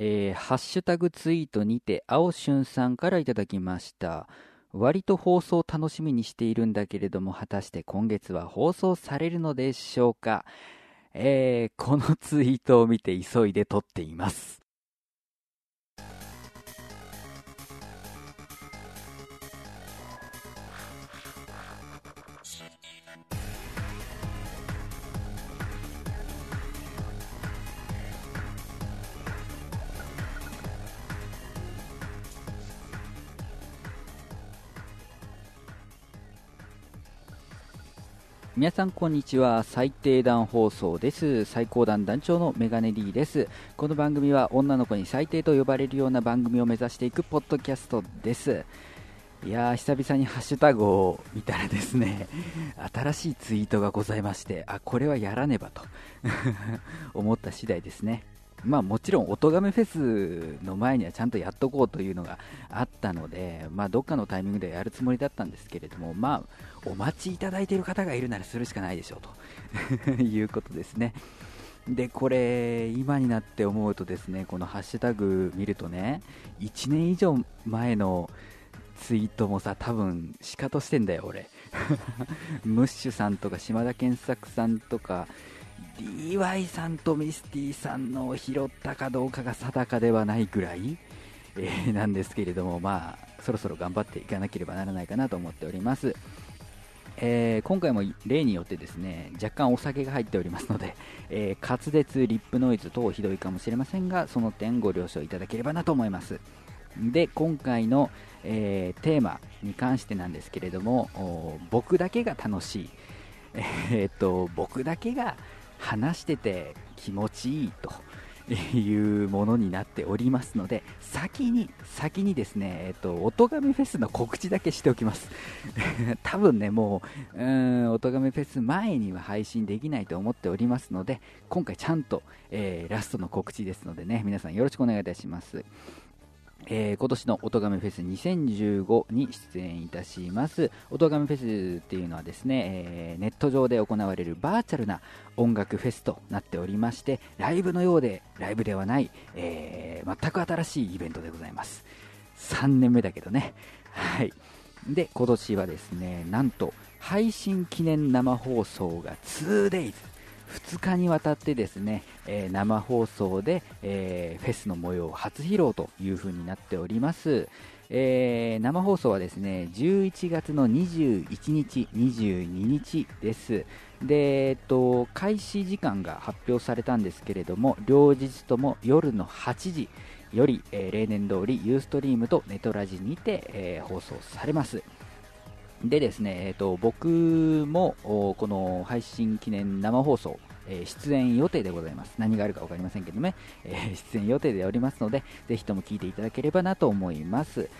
えー、ハッシュタグツイートにて、青春さんからいただきました。割と放送楽しみにしているんだけれども、果たして今月は放送されるのでしょうか？えー、このツイートを見て急いで撮っています。皆さんこんにちは。最低段放送です。最高段団長のメガネ D です。この番組は女の子に最低と呼ばれるような番組を目指していくポッドキャストです。いやー久々にハッシュタグを見たらですね新しいツイートがございましてあこれはやらねばと。思った次第ですね。まあもちろん、おとがめフェスの前にはちゃんとやっとこうというのがあったので、まあどっかのタイミングでやるつもりだったんですけれども、まあお待ちいただいている方がいるならするしかないでしょうと いうことですね。で、これ、今になって思うとですね、このハッシュタグ見るとね、1年以上前のツイートもさ、多分、シカトしてんだよ、俺。ムッシュさんとか島田健作さんとか、DY さんとミスティさんの拾ったかどうかが定かではないぐらい、えー、なんですけれども、まあ、そろそろ頑張っていかなければならないかなと思っております。えー、今回も例によってですね若干お酒が入っておりますので、えー、滑舌、リップノイズ等ひどいかもしれませんがその点ご了承いただければなと思いますで今回の、えー、テーマに関してなんですけれども僕だけが楽しい、えー、っと僕だけが話してて気持ちいいというものになっておりますので、先に、先にですね、えっと、おとがめフェスの告知だけしておきます。多分ね、もう、うん、おとがめフェス前には配信できないと思っておりますので、今回ちゃんと、えー、ラストの告知ですのでね、皆さんよろしくお願いいたします。えー、今年のおとがめフェス2015に出演いたします。おとがめフェスっていうのはですね、えー、ネット上で行われるバーチャルな音楽フェスとなっておりまして、ライブのようでライブではない、えー、全く新しいイベントでございます。3年目だけどね。はい。で、今年はですね、なんと配信記念生放送が 2days。2日にわたってですね、え、生放送で、え、フェスの模様を初披露という風になっております。えー、生放送はですね、11月の21日、22日です。で、えっと、開始時間が発表されたんですけれども、両日とも夜の8時より、えー、例年通りユーストリームとネトラジにて、えー、放送されます。でですね、えーと、僕もこの配信記念生放送、えー、出演予定でございます。何があるか分かりませんけどね、えー、出演予定でおりますので、ぜひとも聞いていただければなと思います。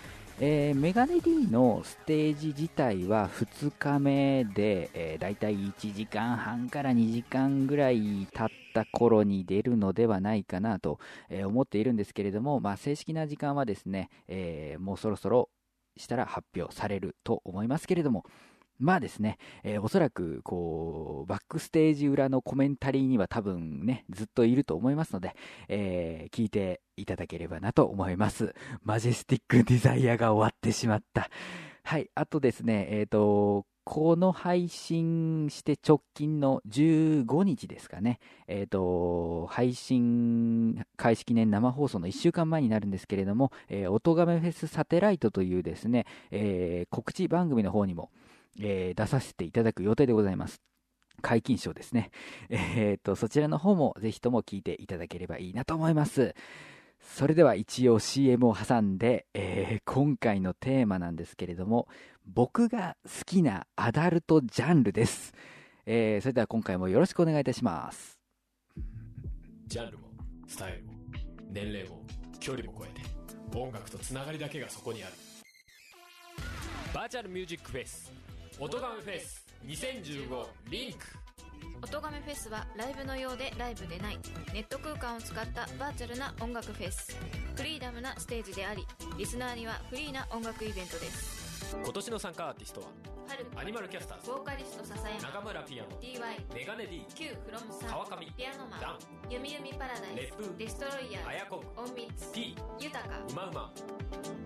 えー、メガネ D のステージ自体は2日目で、えー、だいたい1時間半から2時間ぐらい経った頃に出るのではないかなと、えー、思っているんですけれども、まあ、正式な時間はですね、えー、もうそろそろしたら発表されると思いますけれども、まあですね、えー、おそらく、こう、バックステージ裏のコメンタリーには多分ね、ずっといると思いますので、えー、聞いていただければなと思います。マジェスティックデザイアが終わってしまった。はい、あとですね、え、ー、と、この配信して直近の15日ですかね、え、ー、と、配信開始記念生放送の1週間前になるんですけれども、えー、音亀フェスサテライトというですね、えー、告知番組の方にも、えー、出させていただく予定でございます。解禁賞ですね。え、ー、と、そちらの方もぜひとも聞いていただければいいなと思います。それでは一応 CM を挟んで、えー、今回のテーマなんですけれども、僕が好きなアダルトジャンルです。えー、それでは今回もよろしくお願いいたします。ジャンルも、スタイルも、年齢も、距離も超えて、音楽とつながりだけがそこにある。バーチャルミュージックフェス、音ガメフェス2015リンク音亀フェスはライブのようでライブでない。ネット空間を使ったバーチャルな音楽フェス。フリーダムなステージでありリスナーにはフリーな音楽イベントです。今年の参加アーティストはアニマルキャスターズボーカリスト笹山中村ピアノ DY メガネ D Q フロムさん川上ピアノマンダンゆみゆみパラダイ烈風スデストロイヤーあやこズ隠密 T 豊かうまうま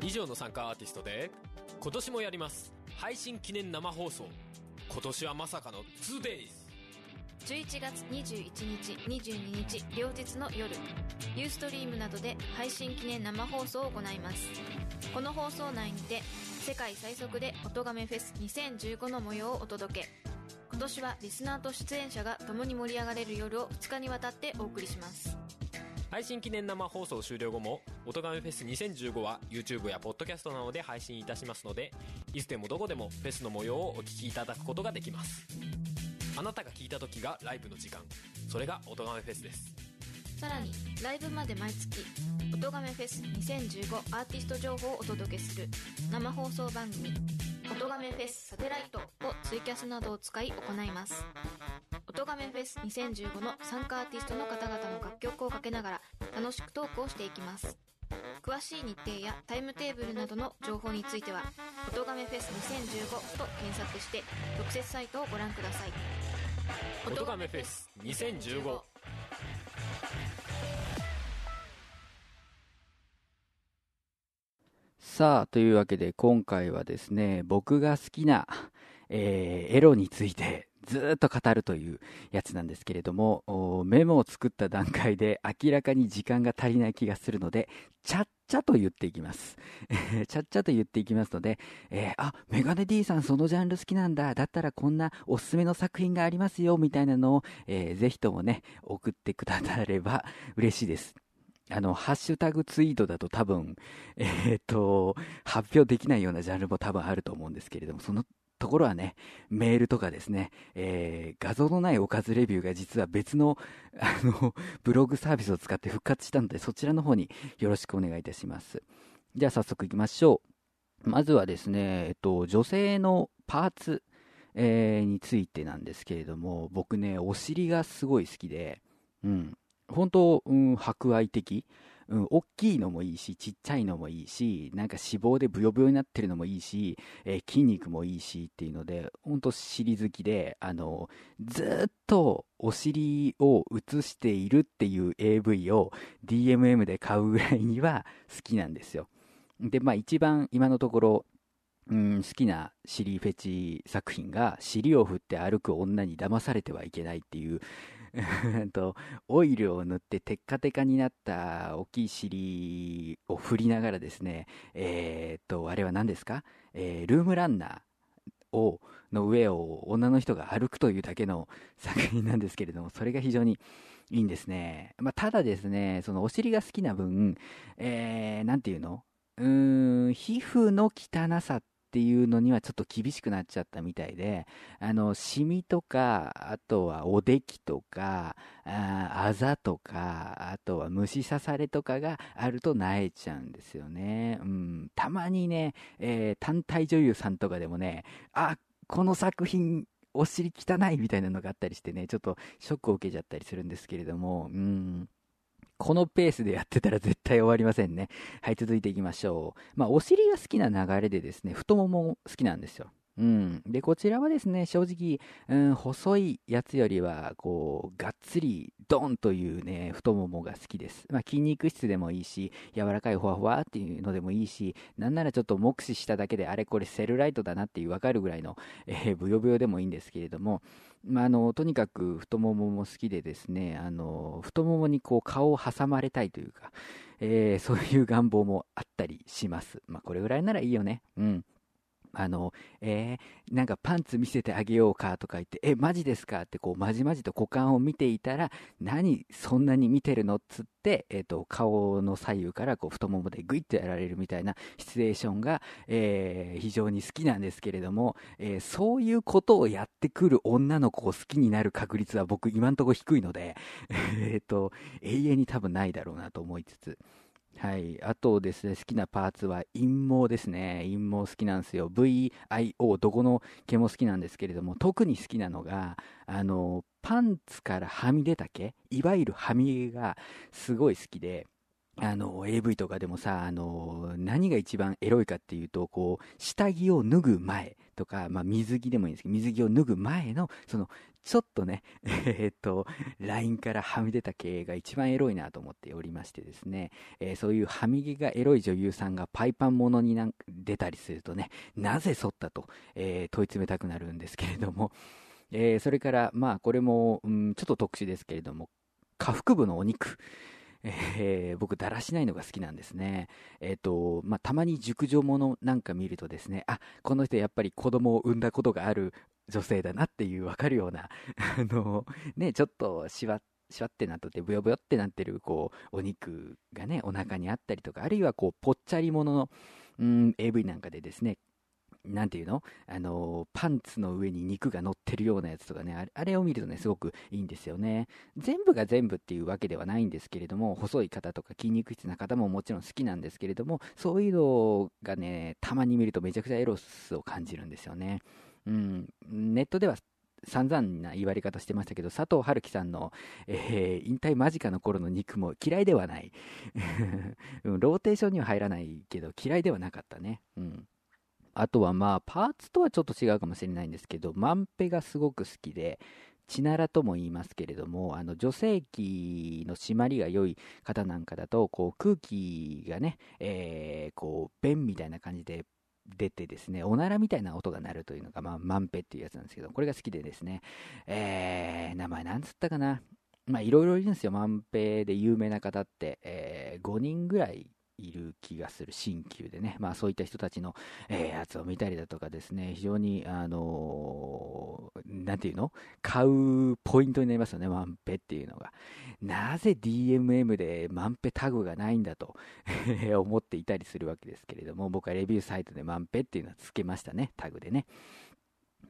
以上の参加アーティストで今年もやります。配信記念生放送。今年はまさかの 2days 11月21日22日両日の夜ユーストリームなどで配信記念生放送を行います。この放送内にて世界最速で音亀フェス2015の模様をお届け。今年はリスナーと出演者が共に盛り上がれる夜を2日にわたってお送りします。配信記念生放送終了後も「音亀フェス2015」は YouTube や Podcast などで配信いたしますのでいつでもどこでもフェスの模様をお聞きいただくことができます。あなたが聞いた時がライブの時間。それが音亀フェスです。さらにライブまで毎月「音亀フェス2015アーティスト情報をお届けする生放送番組「音亀フェスサテライト」をツイキャスなどを使い行います。音亀フェス2015の参加アーティストの方々の楽曲をかけながら楽しくトークをしていきます。詳しい日程やタイムテーブルなどの情報については「音亀フェス2015」と検索して特設サイトをご覧ください。音亀フェス2015さあ、というわけで今回はですね、僕が好きな、えーエロについてずっと語るというやつなんですけれども、メモを作った段階で明らかに時間が足りない気がするので、ちゃっちゃと言っていきます。ちゃっちゃと言っていきますので、えーあ、メガネ D さんそのジャンル好きなんだ。だったらこんなおすすめの作品がありますよ、みたいなのを、えーぜひともね、送ってくだされば 嬉しいです。あの、ハッシュタグツイートだと多分、えっ、と、発表できないようなジャンルも多分あると思うんですけれども、そのところはね、メールとかですね、えー画像のないおかずレビューが実は別の、あの、ブログサービスを使って復活したので、そちらの方によろしくお願いいたします。じゃあ早速行きましょう。まずはですね、えっと、女性のパーツ、えーについてなんですけれども、僕ね、お尻がすごい好きで、うん、本当、うん、博愛的。うん、大きいのもいいし、ちっちゃいのもいいし、なんか脂肪でブヨブヨになってるのもいいし、えー筋肉もいいしっていうので、本当尻好きで、あの、ずっとお尻を映しているっていう AV を DMM で買うぐらいには好きなんですよ。で、まあ一番今のところ、うん、好きな尻フェチ作品が、尻を振って歩く女に騙されてはいけないっていう、とオイルを塗ってテッカテカになった大きい尻を振りながらですね、えーっと、あれは何ですか、えールームランナーを、の上を女の人が歩くというだけの作品なんですけれども、それが非常にいいんですね。まあ、ただですね、そのお尻が好きな分、えー、なんていうの？うーん、皮膚の汚さっていうのにはちょっと厳しくなっちゃったみたいで、あの、シミとか、あとはおできとか、ああざとか、あとは虫刺されとかがあると萎えちゃうんですよね。うん、たまにね、えー単体女優さんとかでもね、あ、この作品、お尻汚いみたいなのがあったりしてね、ちょっとショックを受けちゃったりするんですけれども、うん、このペースでやってたら絶対終わりませんね。はい、続いていきましょう。まあ、お尻が好きな流れでですね、太ももも好きなんですよ。うん。で、こちらはですね、正直、うん、細いやつよりは、こう、がっつり、ドンというね、太ももが好きです。まあ、筋肉質でもいいし、柔らかいふわふわっていうのでもいいし、なんならちょっと目視しただけで、あれこれセルライトだなっていうわかるぐらいの、えーブヨブヨでもいいんですけれども、まあ、あの、とにかく太ももも好きでですね、あの、太ももにこう顔を挟まれたいというか、えーそういう願望もあったりします。まあ、これぐらいならいいよね。うん。あの、えーなんかパンツ見せてあげようかとか言って、え、マジですかってこう、まじまじと股間を見ていたら、何そんなに見てるのっつって、えっ、と、顔の左右からこう、太ももでグイッとやられるみたいなシチュエーションが、えー非常に好きなんですけれども、えーそういうことをやってくる女の子を好きになる確率は僕今んところ低いので、えっと、永遠に多分ないだろうなと思いつつ、はい。あとですね、好きなパーツは陰毛ですね。陰毛好きなんですよ。VIO、どこの毛も好きなんですけれども、特に好きなのが、あの、パンツからはみ出た毛、いわゆるはみ毛がすごい好きで、あの、AV とかでもさ、あの、何が一番エロいかっていうと、こう、下着を脱ぐ前とか、まあ、水着でもいいんですけど、水着を脱ぐ前の、その、ちょっとね、えー、っと、ラインからはみ出た系が一番エロいなと思っておりましてですね、えー、そういうはみ毛がエロい女優さんがパイパンものになん出たりするとね、なぜ剃ったと、えー、問い詰めたくなるんですけれども、えそれから、まあ、これも、うん、ちょっと特殊ですけれども、下腹部のお肉、えー、僕、だらしないのが好きなんですね。えっ、ー、と、まあ、たまに熟女ものなんか見るとですね、あ、この人やっぱり子供を産んだことがある女性だなっていうわかるような、あの、ね、ちょっとしわしわってなってて、ブヨブヨってなってる、こう、お肉がね、お腹にあったりとか、あるいはこう、ぽっちゃりものの、うん、AV なんかでですね、なんていうの？あの、パンツの上に肉が乗ってるようなやつとかね、あれを見るとね、すごくいいんですよね。全部が全部っていうわけではないんですけれども、細い方とか筋肉質な方ももちろん好きなんですけれども、そういうのがね、たまに見るとめちゃくちゃエロスを感じるんですよね。うん、ネットでは散々な言われ方してましたけど、佐藤春樹さんの、えー、引退間近の頃の肉も嫌いではない。ローテーションには入らないけど、嫌いではなかったね。うんあとはまあ、パーツとはちょっと違うかもしれないんですけど、マンペがすごく好きで、チナラとも言いますけれども、あの女性器の締まりが良い方なんかだと、こう空気がね、えー、こう、弁みたいな感じで出てですね、おならみたいな音が鳴るというのが、まあ、マンペっていうやつなんですけど、これが好きでですね、えー、名前なんつったかな。まあ、いろいろいるんですよ、マンペで有名な方って、えー、5人ぐらいいる気がする。新旧でね、まあそういった人たちの、えー、やつを見たりだとかですね、非常に、あのー、なんていうの？買うポイントになりますよね、マンペっていうのが。なぜ DMM でマンペタグがないんだと 思っていたりするわけですけれども、僕はレビューサイトでマンペっていうのはつけましたね、タグでね。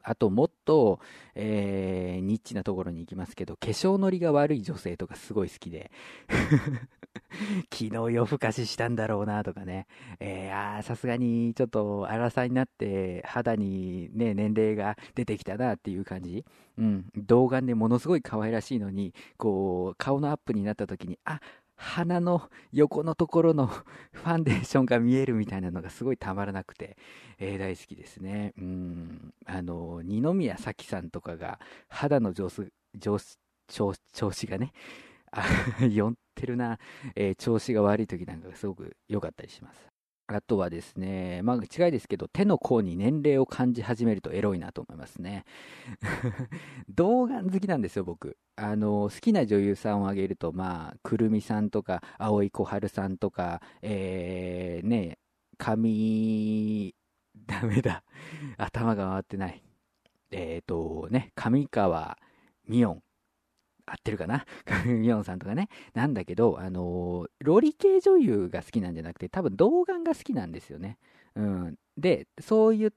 あともっと、えー、ニッチなところに行きますけど、化粧のりが悪い女性とかすごい好きで、昨日夜更かししたんだろうなとかね、えー、あさすがにちょっと荒さになって肌にね、年齢が出てきたなっていう感じ。うん、童顔でものすごい可愛らしいのに、こう、顔のアップになった時に、あ、鼻の横のところの ファンデーションが見えるみたいなのがすごいたまらなくて、えー、大好きですね。うん。あの、二宮咲さんとかが肌の上手、調調子がね、あ、酔ってるな、えー、調子が悪い時なんかがすごく良かったりします。あとはですね、まあ違いですけど、手の甲に年齢を感じ始めるとエロいなと思いますね。動画好きなんですよ、僕。あの、好きな女優さんを挙げると、まあ、くるみさんとか、青井小春さんとか、えー、ね、髪、ダメだ。頭が回ってない。えっ、ー、とね、上川美音合ってるかな？ミョンさんとかね。なんだけど、あのー、ロリ系女優が好きなんじゃなくて、多分童顔が好きなんですよね。うん。で、そういっ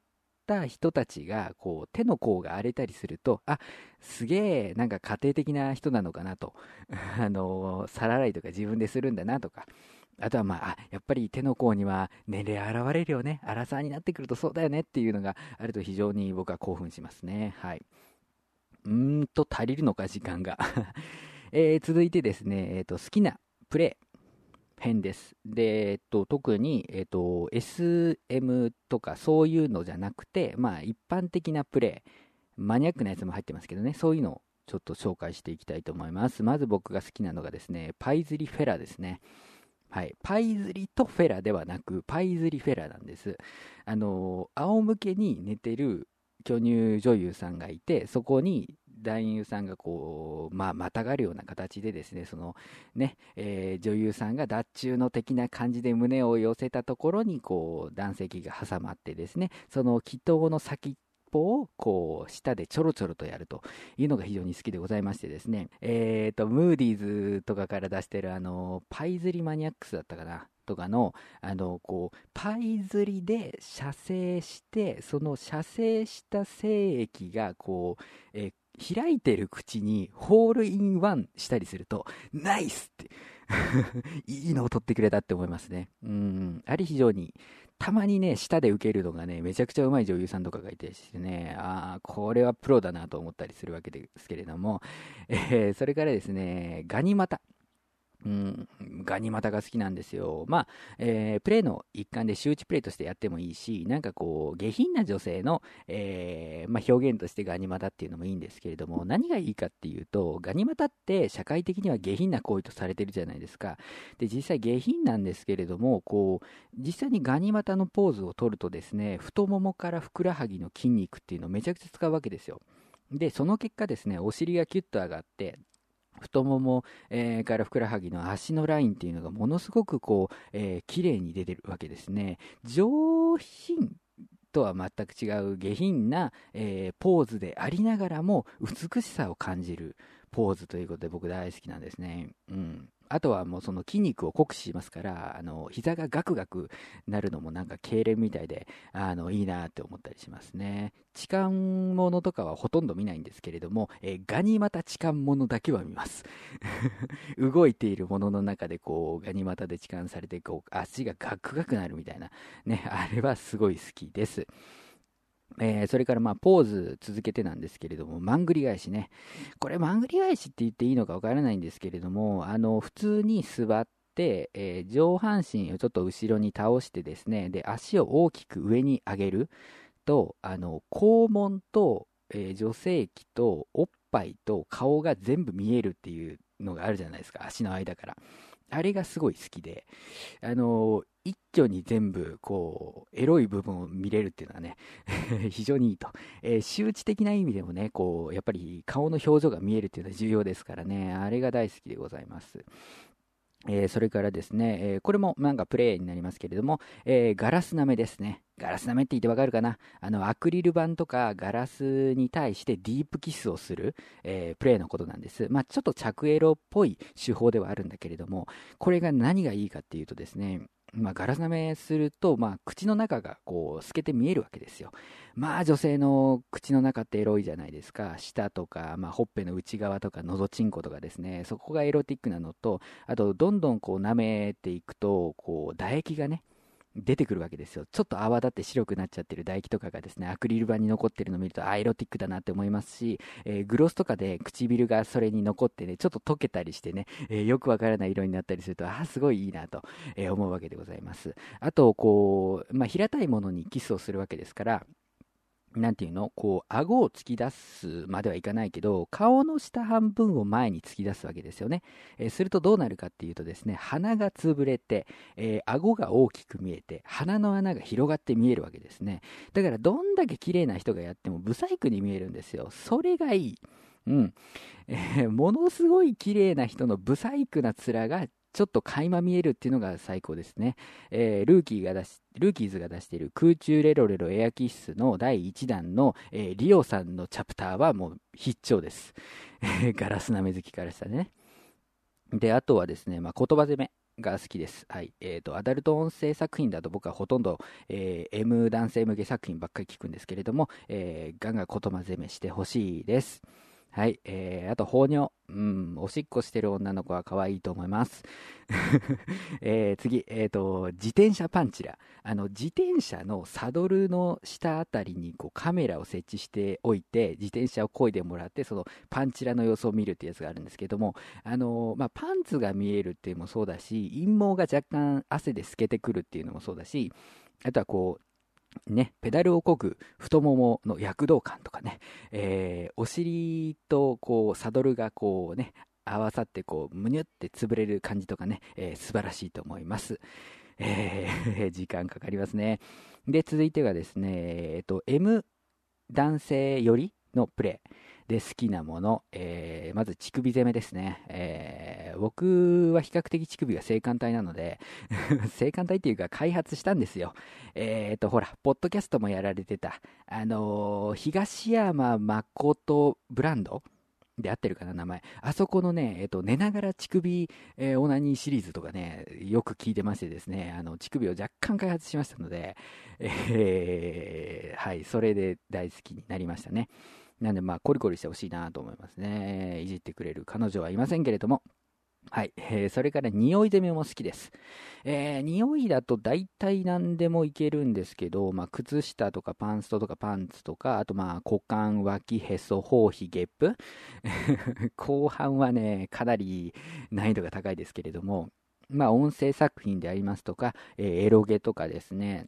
た人たちが、こう、手の甲が荒れたりすると、あ、すげえ、なんか家庭的な人なのかなと。あのー、皿洗いとか自分でするんだなとか。あとはま、あ、やっぱり手の甲には年齢現れるよね。荒さになってくるとそうだよねっていうのがあると非常に僕は興奮しますね。はい。うーんと足りるのか、時間が。えー、続いてですね、えーと、好きなプレイ編です。で、えっと、特に、えっと、SM とかそういうのじゃなくて、まあ、一般的なプレイ、マニアックなやつも入ってますけどね、そういうのをちょっと紹介していきたいと思います。まず僕が好きなのがですね、パイズリフェラですね。はい。パイズリとフェラではなく、パイズリフェラなんです。あの、仰向けに寝てる巨乳女優さんがいて、そこに男優さんがこう、まあ、またがるような形でですね、そのね、えー、女優さんが脱中の的な感じで胸を寄せたところに、こう、男性器が挟まってですね、その祈祷の先っぽを、こう、下でちょろちょろとやるというのが非常に好きでございましてですね、えっ、ー、と、ムーディーズとかから出してるあの、パイズリマニアックスだったかな。とかの、あの、こう、パイ釣りで射精して、その射精した精液が、こう、え、開いてる口にホールインワンしたりすると、ナイスって いいのを取ってくれたって思いますね。うん。あれ非常に、たまにね、舌で受けるのがね、めちゃくちゃうまい女優さんとかがいてしてね、ああ、これはプロだなと思ったりするわけですけれども、えー、それからですね、ガニ股。うん、ガニ股が好きなんですよ。まあ、えープレーの一環で周知プレイとしてやってもいいし、なんかこう、下品な女性の、えーまあ、表現としてガニ股っていうのもいいんですけれども、何がいいかっていうと、ガニ股って社会的には下品な行為とされてるじゃないですか。で、実際下品なんですけれども、こう、実際にガニ股のポーズを取るとですね、太ももからふくらはぎの筋肉っていうのをめちゃくちゃ使うわけですよ。で、その結果ですね、お尻がキュッと上がって、太もも、えーからふくらはぎの足のラインっていうのがものすごくこう、えー綺麗に出てるわけですね。上品とは全く違う下品な、えーポーズでありながらも美しさを感じるポーズということで僕大好きなんですね。うん。あとはもうその筋肉を酷使しますから、あの、膝がガクガクなるのもなんか痙攣みたいで、あの、いいなって思ったりしますね。痴漢ものとかはほとんど見ないんですけれども、えーガニ股痴漢ものだけは見ます。動いているものの中でこう、ガニ股で痴漢されて、こう、足がガクガクなるみたいな、ね、あれはすごい好きです。えーそれからまあポーズ続けてなんですけれども、マングリ返しね。これマングリ返しって言っていいのかわからないんですけれども、あの、普通に座って、えー上半身をちょっと後ろに倒してですね、で、足を大きく上に上げると、あの、肛門と、えー女性器とおっぱいと顔が全部見えるっていうのがあるじゃないですか、足の間から。あれがすごい好きで、あの一挙に全部、こう、エロい部分を見れるっていうのはね、非常にいいと。えー周知的な意味でもね、こう、やっぱり顔の表情が見えるっていうのは重要ですからね、あれが大好きでございます。えーそれからですね、えーこれもなんかプレイになりますけれども、えーガラス舐めですね。ガラス舐めって言ってわかるかな？あの、アクリル板とかガラスに対してディープキスをする、えプレイのことなんです。まあ、ちょっと着エロっぽい手法ではあるんだけれども、これが何がいいかっていうとですね、まあ、ガラス舐めすると、まあ、口の中がこう透けて見えるわけですよ。まあ、女性の口の中ってエロいじゃないですか。舌とか、まあ、ほっぺの内側とか、のどちんことかですね。そこがエロティックなのと、あと、どんどんこう舐めていくと、こう、唾液がね、出てくるわけですよ。ちょっと泡立って白くなっちゃってる唾液とかがですね、アクリル板に残ってるのを見ると、アイロティックだなって思いますし、えーグロスとかで唇がそれに残ってね、ちょっと溶けたりしてね、えーよくわからない色になったりすると、ああ、すごいいいなと、え思うわけでございます。あと、こう、まあ、平たいものにキスをするわけですから、なんていうのこう、顎を突き出すまではいかないけど、顔の下半分を前に突き出すわけですよね。えーするとどうなるかっていうとですね、鼻が潰れて、えー顎が大きく見えて、鼻の穴が広がって見えるわけですね。だから、どんだけ綺麗な人がやっても、ブサイクに見えるんですよ。それがいい。うん。えーものすごい綺麗な人のブサイクな面が、ちょっと垣間見えるっていうのが最高ですね。えールーキーが出し、ルーキーズが出している空中レロレロエアキッスの第1弾の、えーリオさんのチャプターはもう必聴です。ガラスなめ好きからしたね。で、あとはですね、まあ、言葉攻めが好きです。はい。えっ、と、アダルト音声作品だと僕はほとんど、えー M 男性向け作品ばっかり聞くんですけれども、えーガンガン言葉攻めしてほしいです。はい。えー、あと、放尿。うん、おしっこしてる女の子は可愛いと思います。えー次、えっ、と、自転車パンチラ。あの、自転車のサドルの下あたりにこうカメラを設置しておいて、自転車を漕いでもらって、そのパンチラの様子を見るっていうやつがあるんですけども、あのまあ、パンツが見えるっていうのもそうだし、陰毛が若干汗で透けてくるっていうのもそうだし、あとはこう、ね、ペダルをこぐ太ももの躍動感とかね、えーお尻とこうサドルがこうね、合わさってこう、むにゅって潰れる感じとかね、えー素晴らしいと思います。えー 時間かかりますね。で、続いてがですね、えっと、M 男性よりのプレイで好きなもの、えーまず乳首攻めですね。えー僕は比較的乳首が性感帯なので、性感帯っていうか開発したんですよ。えっと、ほら、ポッドキャストもやられてた、あのー東山誠ブランドで合ってるかな、名前。あそこのね、えっと、寝ながら乳首、えーオナニーシリーズとかね、よく聞いてましてですね、あの、乳首を若干開発しましたので、えーはい、それで大好きになりましたね。なんで、まあ、コリコリしてほしいなと思いますね。いじってくれる彼女はいませんけれども、はい。えーそれから匂い攻めも好きです。えー匂いだと大体何でもいけるんですけど、まあ、靴下とかパンストとかパンツとか、あとまあ、股間、脇、へそ、包皮、ゲップ。後半はね、かなり難易度が高いですけれども、まあ、音声作品でありますとか、えーエロゲとかですね、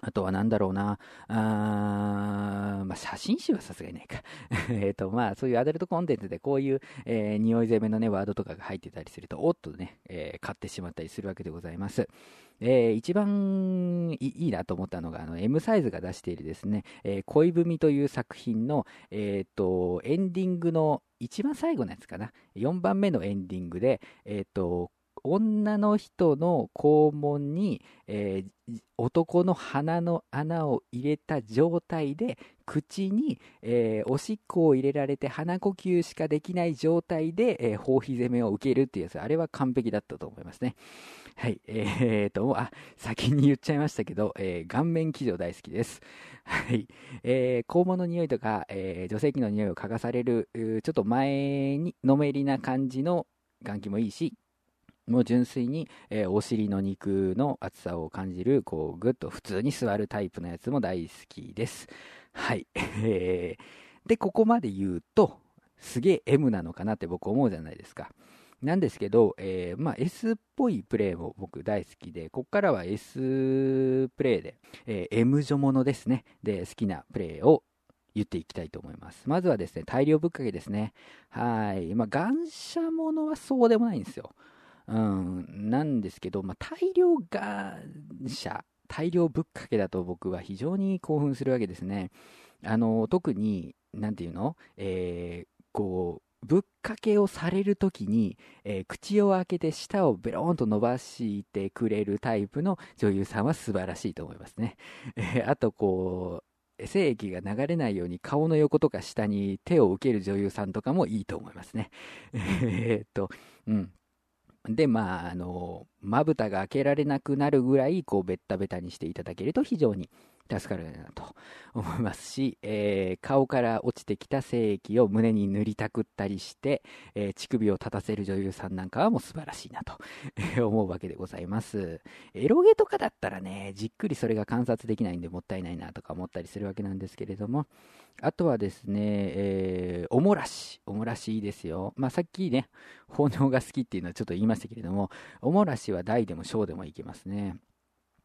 あとは何だろうな、あまあ、写真集はさすがにないか。えっと、まあ、そういうアダルトコンテンツでこういう、えー匂い攻めのね、ワードとかが入ってたりすると、おっとね、えー買ってしまったりするわけでございます。えー一番いいなと思ったのが、あの、M サイズが出しているですね、えー恋文という作品の、えっ、と、エンディングの一番最後のやつかな。4番目のエンディングで、えっ、と、女の人の肛門に、えー男の鼻の穴を入れた状態で口に、えーおしっこを入れられて鼻呼吸しかできない状態で、えー包皮攻めを受けるっていうやつ。あれは完璧だったと思いますね。はい。えー、とあ先に言っちゃいましたけど、え顔面騎乗大好きです。はい、えー肛門の匂いとか、え女性器の匂いを嗅がされるちょっと前にのめりな感じの眼器もいいしもう純粋に、えーお尻の肉の厚さを感じる、こう、ぐっと普通に座るタイプのやつも大好きです。はい。えーで、ここまで言うと、すげえ M なのかなって僕思うじゃないですか。なんですけど、えーまあ S っぽいプレイも僕大好きで、こっからは S プレイで、えー M 女ものですね。で、好きなプレイを言っていきたいと思います。まずはですね、大量ぶっかけですね。はい。まあ、感謝ものはそうでもないんですよ。うん、なんですけど、まあ、大量感謝、大量ぶっかけだと僕は非常に興奮するわけですね。あの、特に、なんていうの？えーこう、ぶっかけをされるときに、えー口を開けて舌をベローンと伸ばしてくれるタイプの女優さんは素晴らしいと思いますね。えーあと、こう、精液が流れないように顔の横とか下に手を受ける女優さんとかもいいと思いますね。えーっと、うん。で、まあ、あの、まぶたが開けられなくなるぐらい、こう、ベッタベタにしていただけると非常に助かるなと思いますし、えー顔から落ちてきた精液を胸に塗りたくったりして、えー乳首を立たせる女優さんなんかはもう素晴らしいなと思うわけでございます。エロゲとかだったらね、じっくりそれが観察できないんでもったいないなとか思ったりするわけなんですけれども、あとはですね、えーおもらし。おもらしいいですよ。まあ、さっきね、奉納が好きっていうのはちょっと言いましたけれども、おもらしは大でも小でもいけますね。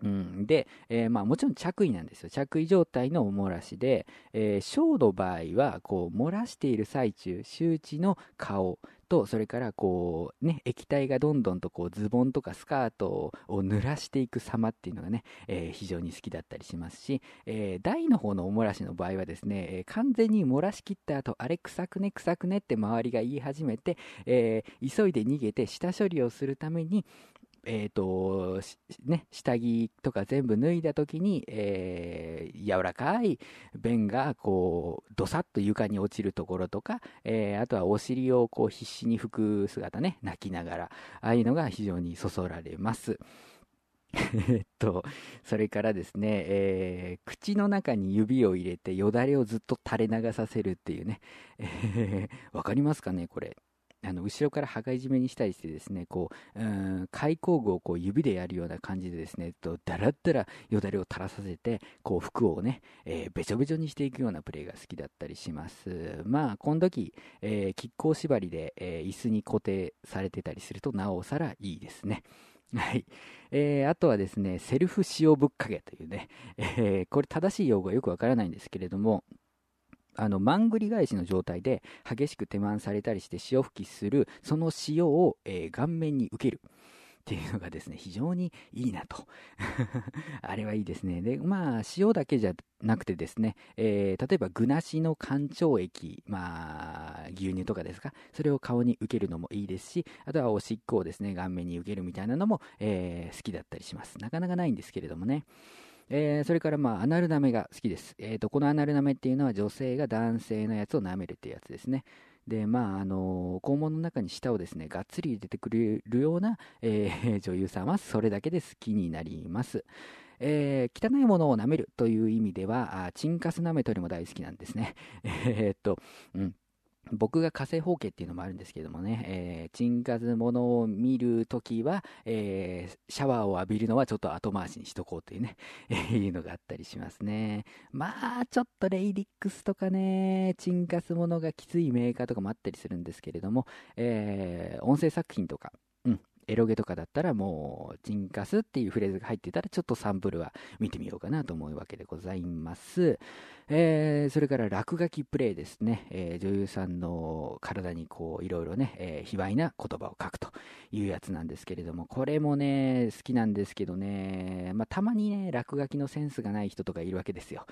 うん、で、えーまあ、もちろん着衣なんですよ。着衣状態のおもらしで、えー小の場合は、こう、漏らしている最中、周知の顔と、それから、こう、ね、液体がどんどんと、こう、ズボンとかスカートを濡らしていく様っていうのがね、えー非常に好きだったりしますし、えー大の方のおもらしの場合はですね、えー完全に漏らしきった後、あれ臭くね、臭くねって周りが言い始めて、え急いで逃げて下処理をするために、えーとね、下着とか全部脱いだ時に、えー柔らかい便がこうどさっと床に落ちるところとか、えーあとはお尻をこう必死に拭く姿ね泣きながらああいうのが非常にそそられます。えっと、それからですね、えー口の中に指を入れてよだれをずっと垂れ流させるっていうね、えーかりますかね、これ。あの後ろから羽交い締めにしたりしてですね、こう、うん開口具をこう指でやるような感じでですね、とだらだらよだれを垂らさせて、こう服をね、えーべちょべちょにしていくようなプレーが好きだったりします。まあ、この時、えー、亀甲縛りで、えー椅子に固定されてたりするとなおさらいいですね。はい。えーあとはですね、セルフ塩ぶっかけというね、えーこれ正しい用語はよくわからないんですけれども、あの、まんぐり返しの状態で激しく手満されたりして潮吹きする、その塩を、えー顔面に受ける。っていうのがですね、非常にいいなと。あれはいいですね。で、まあ、塩だけじゃなくてですね、えー例えば具なしの干潮液、まあ、牛乳とかですか、それを顔に受けるのもいいですし、あとはおしっこをですね、顔面に受けるみたいなのも、えー好きだったりします。なかなかないんですけれどもね。えーそれから、まあ、アナル舐めが好きです。えーと、このアナル舐めっていうのは女性が男性のやつを舐めるってやつですね。で、まあ、あの肛門の中に舌をですね、がっつり入れてくれるような、えー 女優さんはそれだけで好きになります。えー汚いものを舐めるという意味では、あチンカス舐めとりも大好きなんですね。えーっと、うん。僕が火星方形っていうのもあるんですけどもね、えー、沈活ものを見るときは、えー、シャワーを浴びるのはちょっと後回しにしとこうというね、え、いうのがあったりしますね。まあ、ちょっとレイリックスとかね、沈活ものがきついメーカーとかもあったりするんですけれども、えー、音声作品とか、エロゲとかだったらもう、チンカスっていうフレーズが入ってたら、ちょっとサンプルは見てみようかなと思うわけでございます。えー、それから落書きプレイですね。えー、女優さんの体にこう、いろいろね、えー、卑猥な言葉を書くというやつなんですけれども、これもね、好きなんですけどね、まあ、たまにね、落書きのセンスがない人とかいるわけですよ。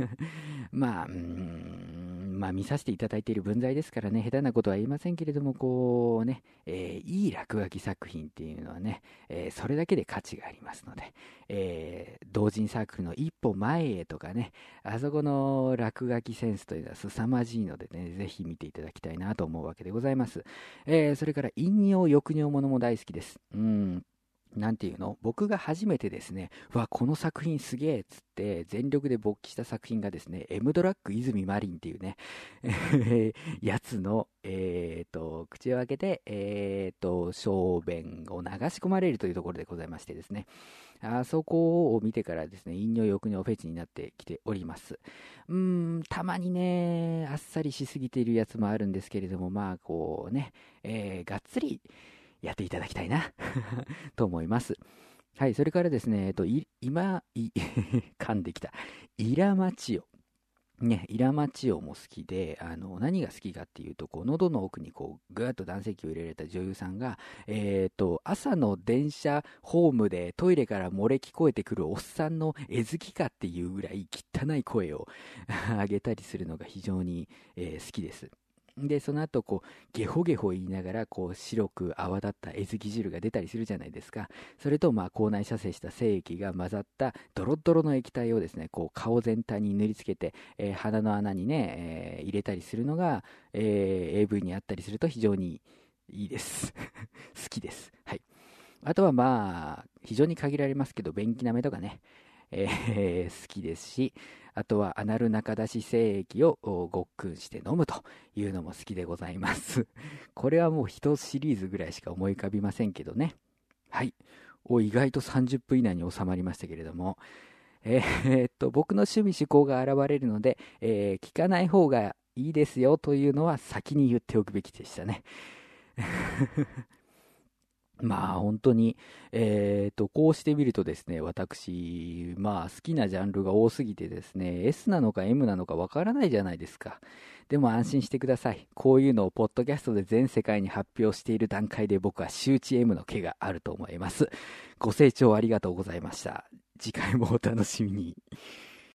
まあ、うん、まあ、見させていただいている分際ですからね、下手なことは言いませんけれども、こうね、えいい落書き作品っていうのはね、えそれだけで価値がありますので、えー同人サークルの一歩前へとかね、あそこの落書きセンスというのは凄まじいのでね、ぜひ見ていただきたいなと思うわけでございます。え、それから、陰陽抑揚ものも大好きです。うん。なんていうの？僕が初めてですね、わ、この作品すげえっつって全力で勃起した作品がですね、エムドラッグ泉マリンっていうね、やつの、えっ、ー、と、口を開けて、えっ、ー、と、小便を流し込まれるというところでございましてですね、あそこを見てからですね、陰陽欲尿フェチになってきております。うーん、たまにね、あっさりしすぎているやつもあるんですけれども、まあ、こうね、えー、がっつりやっていただきたいな と思います。はい、それからですね、えっと、今、い 噛んできた。イラマチオ。ね、イラマチオも好きで、あの、何が好きかっていうと、こう、喉の奥にこう、ぐーっと男性器を入れられた女優さんが、えっ、ー、と、朝の電車ホームでトイレから漏れ聞こえてくるおっさんの絵好きかっていうぐらい汚い声を 上げたりするのが非常に、えー、好きです。で、その後、こう、ゲホゲホ言いながら、こう、白く泡立った絵付き汁が出たりするじゃないですか。それと、まあ、口内射精した精液が混ざったドロッドロの液体をですね、こう、顔全体に塗りつけて、えー、鼻の穴にね、えー、入れたりするのが、えー、AV にあったりすると非常にいいです。好きです。はい。あとはまあ、非常に限られますけど、便器なめとかね、えー、好きですし、あとはアナル中出し精液をごっくんして飲むというのも好きでございます。これはもう一シリーズぐらいしか思い浮かびませんけどね。はい。お、意外と30分以内に収まりましたけれども、えー、っと、僕の趣味思考が現れるので、えー、聞かない方がいいですよというのは先に言っておくべきでしたね。まあ本当に、えっ、ー、と、こうしてみるとですね、私、まあ好きなジャンルが多すぎてですね、S なのか M なのかわからないじゃないですか。でも安心してください。こういうのをポッドキャストで全世界に発表している段階で僕は周知 M の毛があると思います。ご清聴ありがとうございました。次回もお楽しみに。